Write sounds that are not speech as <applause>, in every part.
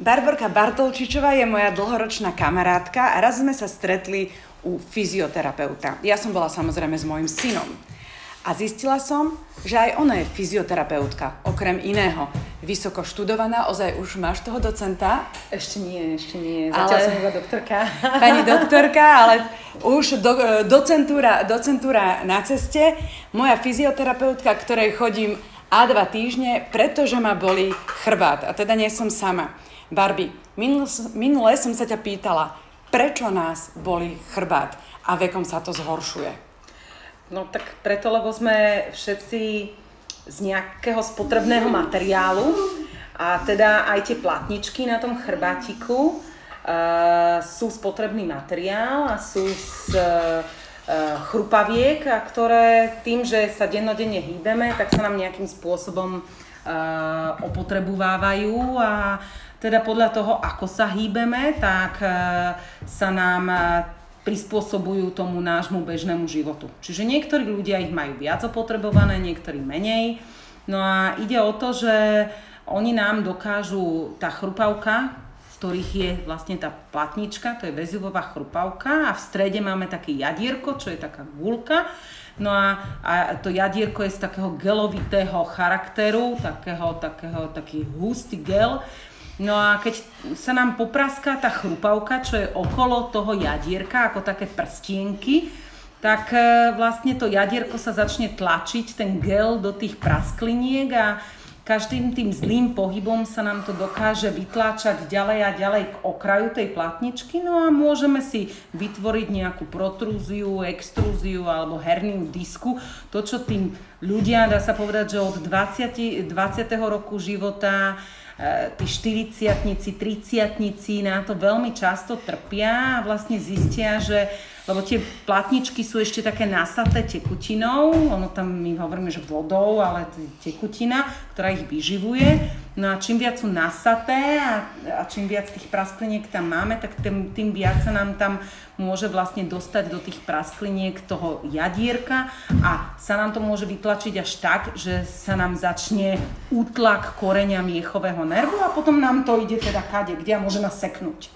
Barborka Bartolčičová je moja dlhoročná kamarátka a raz sme sa stretli u fyzioterapeuta. Ja som bola samozrejme s mojim synom. A zistila som, že aj ona je fyzioterapeutka, okrem iného. Vysoko študovaná, ozaj už máš toho docenta? Ešte nie, ešte nie. Zatiaľ ale... som iba doktorka. <laughs> Pani doktorka, ale už do, docentúra, docentúra na ceste. Moja fyzioterapeutka, ktorej chodím a dva týždne, pretože ma boli chrbát. A teda nie som sama. Barbie, minul, minule som sa ťa pýtala, prečo nás boli chrbát a vekom sa to zhoršuje? No tak preto, lebo sme všetci z nejakého spotrebného materiálu a teda aj tie platničky na tom chrbátiku uh, sú spotrebný materiál a sú z uh, chrupaviek, a ktoré tým, že sa dennodenne hýbeme, tak sa nám nejakým spôsobom uh, opotrebovávajú a teda podľa toho, ako sa hýbeme, tak e, sa nám e, prispôsobujú tomu nášmu bežnému životu. Čiže niektorí ľudia ich majú viac opotrebované, niektorí menej. No a ide o to, že oni nám dokážu, tá chrupavka, ktorých je vlastne tá platnička, to je vezivová chrupavka a v strede máme také jadierko, čo je taká gulka. No a, a to jadierko je z takého gelovitého charakteru, takého, takého, taký hustý gel, No a keď sa nám popraská tá chrupavka, čo je okolo toho jadierka, ako také prstienky, tak e, vlastne to jadierko sa začne tlačiť, ten gel do tých praskliniek a každým tým zlým pohybom sa nám to dokáže vytláčať ďalej a ďalej k okraju tej platničky, no a môžeme si vytvoriť nejakú protrúziu, extrúziu alebo herniu disku. To, čo tým ľudia, dá sa povedať, že od 20, 20. roku života E, tí 40 30 na to veľmi často trpia a vlastne zistia, že lebo tie platničky sú ešte také nasaté tekutinou, ono tam my hovoríme, že vodou, ale tekutina, ktorá ich vyživuje. No a čím viac sú nasaté a, a čím viac tých praskliniek tam máme, tak tým, tým viac sa nám tam môže vlastne dostať do tých praskliniek toho jadierka a sa nám to môže vytlačiť až tak, že sa nám začne útlak koreňa miechového nervu a potom nám to ide teda kade, kde a môže nás seknúť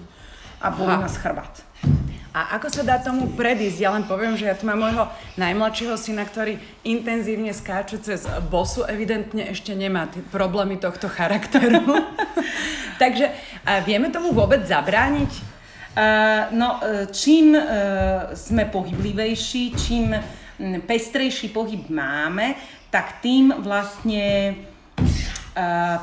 a boli nás chrbát. A ako sa dá tomu predísť? Ja len poviem, že ja tu mám môjho najmladšieho syna, ktorý intenzívne skáče cez bosu, evidentne ešte nemá tie problémy tohto charakteru. <laughs> Takže vieme tomu vôbec zabrániť? Uh, no, e, čím uh, sme pohyblivejší, čím pestrejší pohyb máme, tak tým vlastne uh,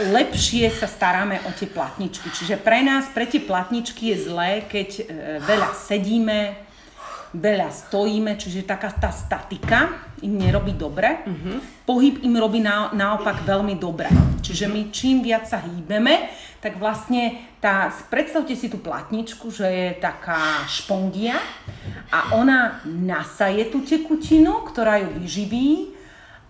lepšie sa staráme o tie platničky. Čiže pre nás, pre tie platničky je zlé, keď e, veľa sedíme, veľa stojíme, čiže taká tá statika im nerobí dobre. Uh-huh. Pohyb im robí na, naopak veľmi dobre. Čiže my čím viac sa hýbeme, tak vlastne tá, predstavte si tú platničku, že je taká špongia a ona nasaje tú tekutinu, ktorá ju vyživí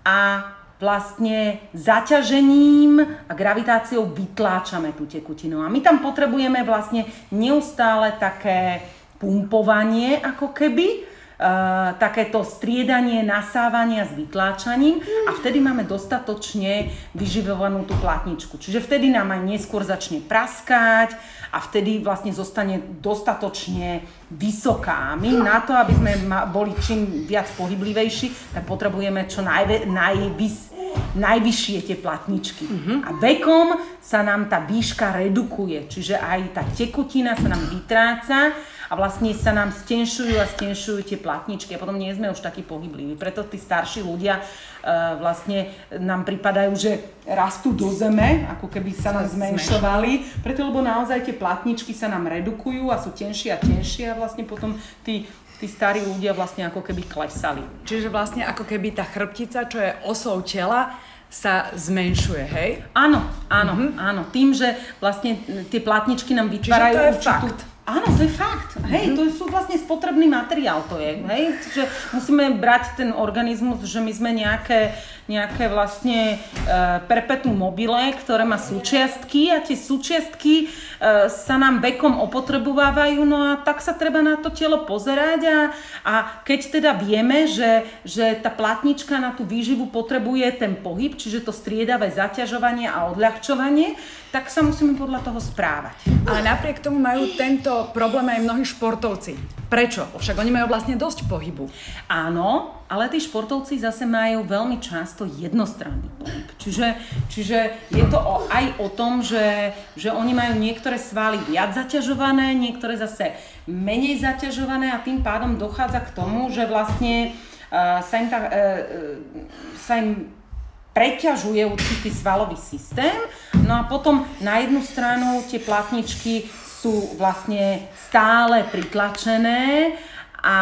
a vlastne zaťažením a gravitáciou vytláčame tú tekutinu. A my tam potrebujeme vlastne neustále také pumpovanie ako keby, Uh, takéto striedanie, nasávania s vytláčaním a vtedy máme dostatočne vyživovanú tú platničku. Čiže vtedy nám aj neskôr začne praskať a vtedy vlastne zostane dostatočne vysoká. My na to, aby sme boli čím viac pohyblivejší, tak potrebujeme čo najvys, najvyššie tie platničky. Uh-huh. A vekom sa nám tá výška redukuje, čiže aj tá tekutina sa nám vytráca a vlastne sa nám stenšujú a stenšujú tie platničky a potom nie sme už takí pohybliví. Preto tí starší ľudia uh, vlastne nám pripadajú, že rastú do zeme, ako keby sa nám zmenšovali, preto lebo naozaj tie platničky sa nám redukujú a sú tenšie a tenšie a vlastne potom tí tí starí ľudia vlastne ako keby klesali. Čiže vlastne ako keby tá chrbtica, čo je osou tela, sa zmenšuje, hej? Áno, áno, mm-hmm. áno. Tým, že vlastne tie platničky nám vytvárajú Čiže to je určitú... fakt Áno, to je fakt. Hej, mm-hmm. to sú vlastne spotrebný materiál, to je. Hej, čiže musíme brať ten organizmus, že my sme nejaké, nejaké vlastne uh, perpetuum mobile, ktoré má súčiastky a tie súčiastky uh, sa nám vekom opotrebovávajú, no a tak sa treba na to telo pozerať a, a keď teda vieme, že, že tá platnička na tú výživu potrebuje ten pohyb, čiže to striedavé zaťažovanie a odľahčovanie, tak sa musíme podľa toho správať. Ale napriek tomu majú tento problém aj mnohí športovci. Prečo? Však oni majú vlastne dosť pohybu. Áno, ale tí športovci zase majú veľmi často jednostranný pohyb. Čiže, čiže je to o, aj o tom, že, že oni majú niektoré svaly viac zaťažované, niektoré zase menej zaťažované a tým pádom dochádza k tomu, že vlastne uh, sa im, tá, uh, sa im preťažuje určitý svalový systém. No a potom na jednu stranu tie platničky sú vlastne stále pritlačené a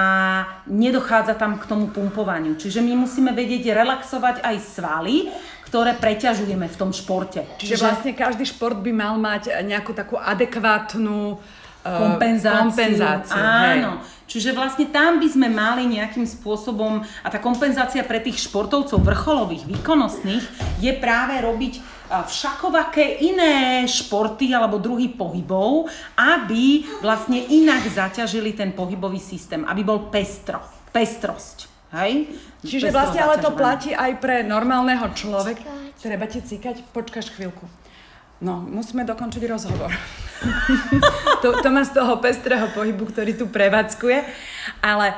nedochádza tam k tomu pumpovaniu. Čiže my musíme vedieť relaxovať aj svaly, ktoré preťažujeme v tom športe. Čiže, Čiže vlastne každý šport by mal mať nejakú takú adekvátnu kompenzáciu. kompenzáciu Áno. Hej. Čiže vlastne tam by sme mali nejakým spôsobom, a tá kompenzácia pre tých športovcov vrcholových, výkonnostných, je práve robiť všakovaké iné športy alebo druhy pohybov, aby vlastne inak zaťažili ten pohybový systém, aby bol pestro, pestrosť. Hej? Čiže Pestro vlastne ale to platí aj pre normálneho človeka. Treba ti cíkať? Počkaš chvíľku. No, musíme dokončiť rozhovor. To, to má z toho pestrého pohybu, ktorý tu prevádzkuje. Ale,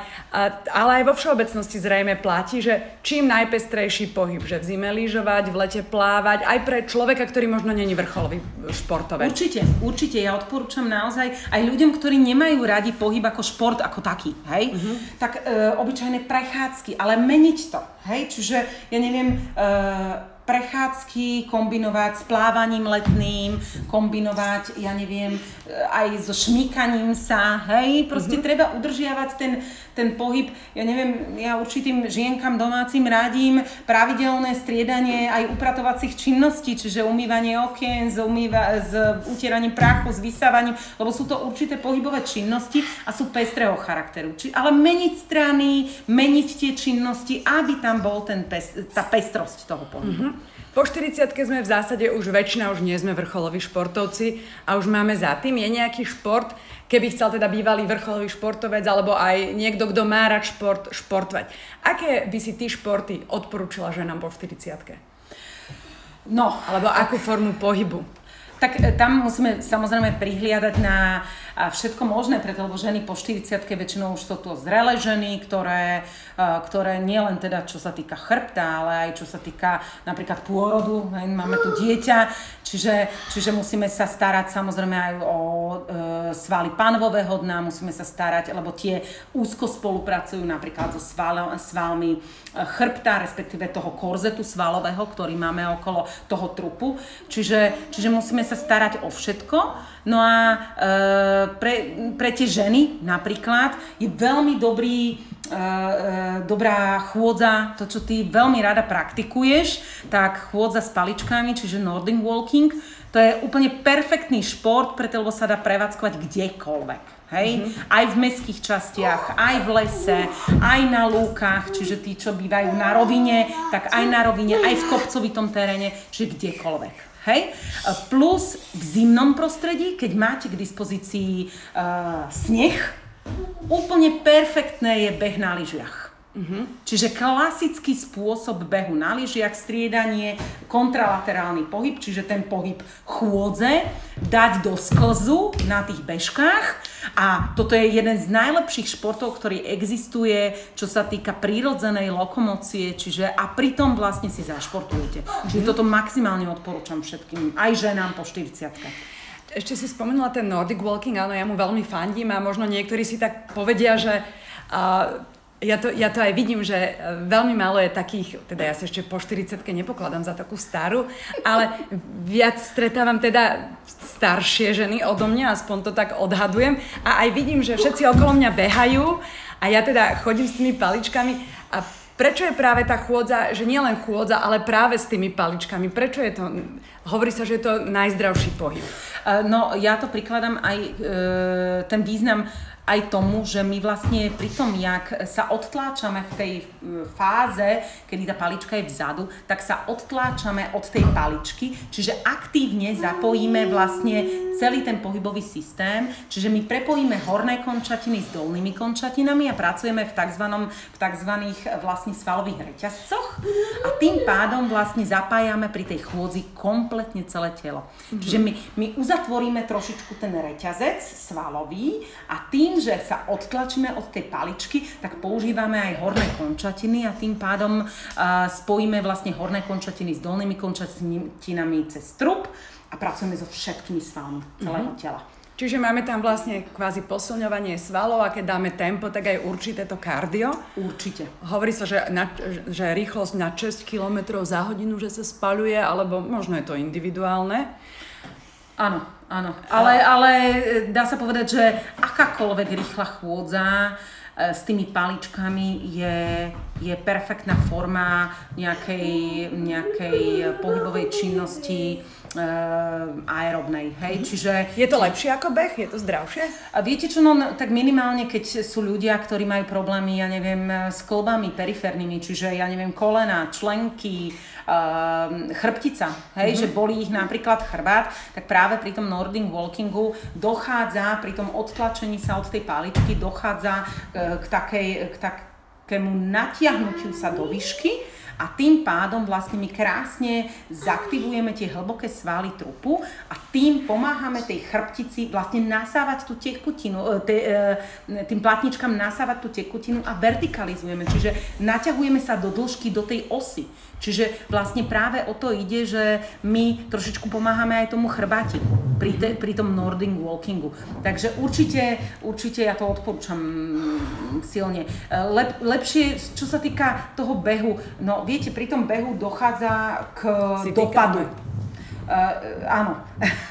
ale aj vo všeobecnosti zrejme platí, že čím najpestrejší pohyb, že v zime lyžovať, v lete plávať, aj pre človeka, ktorý možno není vrcholový športovec. Určite, určite. Ja odporúčam naozaj aj ľuďom, ktorí nemajú radi pohyb ako šport, ako taký, hej? Uh-huh. Tak e, obyčajné prechádzky, ale meniť to, hej? Čiže, ja neviem, e, prechádzky kombinovať s plávaním letným, kombinovať, ja neviem, aj so šmíkaním sa, hej, proste mm-hmm. treba udržiavať ten, ten pohyb, ja neviem, ja určitým žienkam domácim radím pravidelné striedanie aj upratovacích činností, čiže umývanie okien, s, umýva, s utieraním prachu, s vysávaním, lebo sú to určité pohybové činnosti a sú pestrého charakteru. Či, ale meniť strany, meniť tie činnosti, aby tam bol ten pes, tá pestrosť toho pohybu. Mm-hmm. Po 40 sme v zásade už väčšina, už nie sme vrcholoví športovci a už máme za tým. Je nejaký šport, keby chcel teda bývalý vrcholový športovec alebo aj niekto, kto má rád šport, športovať. Aké by si ty športy odporúčila ženám po 40 No, alebo akú formu pohybu? Tak e, tam musíme samozrejme prihliadať na všetko možné, preto lebo ženy po 40 väčšinou už sú to zrelé ženy, ktoré, ktoré nielen teda čo sa týka chrbta, ale aj čo sa týka napríklad pôrodu, máme tu dieťa, čiže, čiže musíme sa starať samozrejme aj o e, svaly pánovového dna, musíme sa starať, lebo tie úzko spolupracujú napríklad so sval, svalmi e, chrbta, respektíve toho korzetu svalového, ktorý máme okolo toho trupu. Čiže, čiže musíme sa starať o všetko. No a e, pre, pre tie ženy napríklad je veľmi dobrý, dobrá chôdza, to čo ty veľmi rada praktikuješ, tak chôdza s paličkami, čiže Nordic Walking, to je úplne perfektný šport, preto lebo sa dá prevádzkovať kdekoľvek. Hej? Mm-hmm. Aj v mestských častiach, aj v lese, aj na lúkach, čiže tí, čo bývajú na rovine, tak aj na rovine, aj v kopcovitom teréne, čiže kdekoľvek. Hej? Plus v zimnom prostredí, keď máte k dispozícii uh, sneh, úplne perfektné je beh na lyžiach. Uh-huh. Čiže klasický spôsob behu na lyžiach, striedanie, kontralaterálny pohyb, čiže ten pohyb chôdze, dať do sklzu na tých bežkách a toto je jeden z najlepších športov, ktorý existuje, čo sa týka prírodzenej lokomócie, čiže a pritom vlastne si zašportujete. Uh-huh. Čiže toto maximálne odporúčam všetkým, aj ženám po 40 ešte si spomenula ten Nordic Walking, áno, ja mu veľmi fandím a možno niektorí si tak povedia, že uh, ja to, ja to aj vidím, že e, veľmi málo je takých, teda ja sa ešte po 40 nepokladám za takú starú, ale viac stretávam teda staršie ženy odo mňa, aspoň to tak odhadujem. A aj vidím, že všetci okolo mňa behajú a ja teda chodím s tými paličkami a prečo je práve tá chôdza, že nie len chôdza, ale práve s tými paličkami? Prečo je to, hovorí sa, že je to najzdravší pohyb? No, ja to prikladám aj e, ten význam aj tomu, že my vlastne pri tom, jak sa odtláčame v tej fáze, kedy tá palička je vzadu, tak sa odtláčame od tej paličky, čiže aktívne zapojíme vlastne celý ten pohybový systém, čiže my prepojíme horné končatiny s dolnými končatinami a pracujeme v tzv. v tzv. vlastne svalových reťazcoch a tým pádom vlastne zapájame pri tej chôdzi kompletne celé telo. Čiže my, my uzatvoríme trošičku ten reťazec svalový a tým tým, že sa odtlačíme od tej paličky, tak používame aj horné končatiny a tým pádom spojíme vlastne horné končatiny s dolnými končatinami cez trup a pracujeme so všetkými svalmi celého mm-hmm. tela. Čiže máme tam vlastne kvázi posilňovanie svalov a keď dáme tempo, tak aj určité to kardio. Určite. Hovorí sa, že, na, že rýchlosť na 6 km za hodinu, že sa spaluje, alebo možno je to individuálne. Áno, áno. Ale, ale e, dá sa povedať, že akákoľvek rýchla chôdza e, s tými paličkami je, je perfektná forma nejakej, nejakej pohybovej činnosti uh, aerobnej, hej, mm-hmm. čiže... Je to lepšie ako beh? Je to zdravšie? A viete čo, no tak minimálne, keď sú ľudia, ktorí majú problémy, ja neviem, s kolbami periférnymi, čiže ja neviem, kolena, členky, chrbtica, hej, mm-hmm. že bolí ich napríklad chrbát, tak práve pri tom Nordic Walkingu dochádza, pri tom odtlačení sa od tej paličky, dochádza uh, k, takej, k takému natiahnutiu sa do výšky, a tým pádom vlastne my krásne zaktivujeme tie hlboké svaly trupu a tým pomáhame tej chrbtici vlastne nasávať tú tekutinu, e, e, tým platničkám nasávať tú tekutinu a vertikalizujeme, čiže naťahujeme sa do dĺžky do tej osy. Čiže vlastne práve o to ide, že my trošičku pomáhame aj tomu chrbátiku pri, te, pri tom Nordic Walkingu. Takže určite, určite ja to odporúčam silne. Lep, lepšie, čo sa týka toho behu, no viete, pri tom behu dochádza k si dopadu. Uh, áno,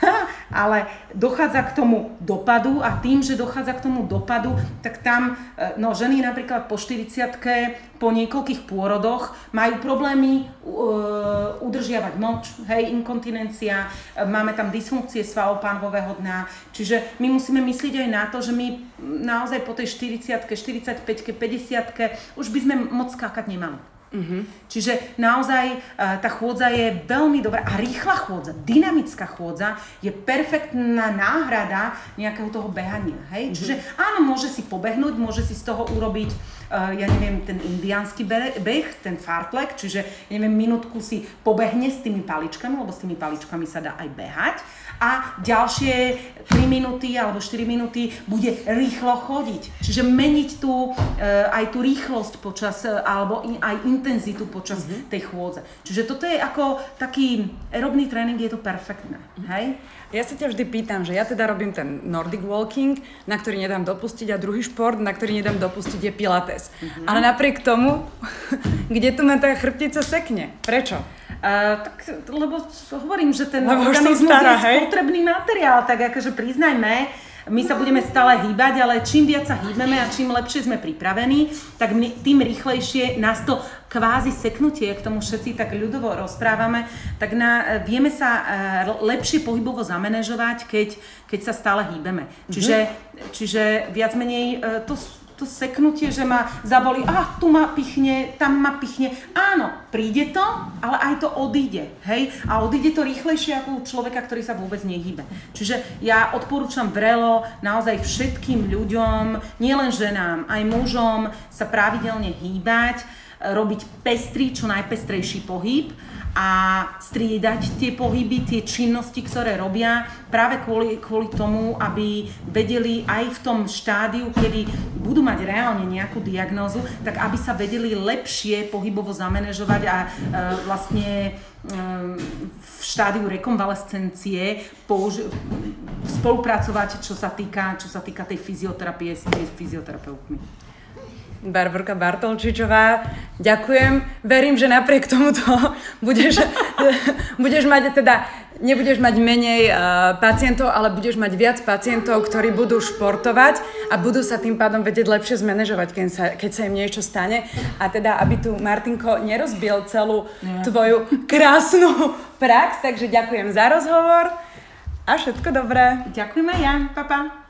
<laughs> ale dochádza k tomu dopadu a tým, že dochádza k tomu dopadu, tak tam, uh, no ženy napríklad po 40 po niekoľkých pôrodoch majú problémy uh, udržiavať moč, hej, inkontinencia, máme tam dysfunkcie svalov pánvového dna, čiže my musíme myslieť aj na to, že my naozaj po tej 40 45 50 už by sme moc skákať nemali. Uh-huh. Čiže naozaj uh, tá chôdza je veľmi dobrá a rýchla chôdza, dynamická chôdza je perfektná náhrada nejakého toho behania. Hej? Uh-huh. Čiže áno, môže si pobehnúť, môže si z toho urobiť uh, ja neviem, ten indiánsky beh, ten fartlek, čiže ja neviem, minútku si pobehne s tými paličkami, lebo s tými paličkami sa dá aj behať a ďalšie 3 minúty alebo 4 minúty bude rýchlo chodiť. Čiže meniť tú, e, aj tú rýchlosť počas, e, alebo aj intenzitu počas mm-hmm. tej chôdze. Čiže toto je ako taký aerobný tréning, je to perfektné. Hej? Ja sa ťa vždy pýtam, že ja teda robím ten Nordic Walking, na ktorý nedám dopustiť a druhý šport, na ktorý nedám dopustiť je Pilates. Mm-hmm. Ale napriek tomu, <laughs> kde tu ma tá chrbtica sekne? Prečo? Uh, tak, lebo hovorím, že ten lebo organizmus stará, je hej? spotrebný materiál, tak akože priznajme, my sa budeme stále hýbať, ale čím viac sa hýbeme a čím lepšie sme pripravení, tak tým rýchlejšie nás to kvázi seknutie, k tomu všetci tak ľudovo rozprávame, tak na, vieme sa uh, lepšie pohybovo zamanéžovať, keď, keď sa stále hýbeme. Čiže, mm-hmm. čiže viac menej uh, to to seknutie, že ma zabolí, a tu ma pichne, tam ma pichne. Áno, príde to, ale aj to odíde, hej? A odíde to rýchlejšie ako u človeka, ktorý sa vôbec nehýbe. Čiže ja odporúčam vrelo naozaj všetkým ľuďom, nielen ženám, aj mužom sa pravidelne hýbať, robiť pestrý, čo najpestrejší pohyb a striedať tie pohyby, tie činnosti, ktoré robia práve kvôli, kvôli tomu, aby vedeli aj v tom štádiu, kedy budú mať reálne nejakú diagnózu, tak aby sa vedeli lepšie pohybovo zamanéžovať a e, vlastne e, v štádiu rekonvalescencie použi- spolupracovať, čo sa týka, čo sa týka tej fyzioterapie s fyzioterapeutmi. Barborka Bartolčičová. Ďakujem. Verím, že napriek tomuto <laughs> budeš, <laughs> budeš mať teda nebudeš mať menej uh, pacientov, ale budeš mať viac pacientov, ktorí budú športovať a budú sa tým pádom vedieť lepšie zmanéžovať, keď sa, keď sa im niečo stane. A teda, aby tu Martinko nerozbil celú tvoju krásnu prax, takže ďakujem za rozhovor a všetko dobré. Ďakujem aj ja, papa.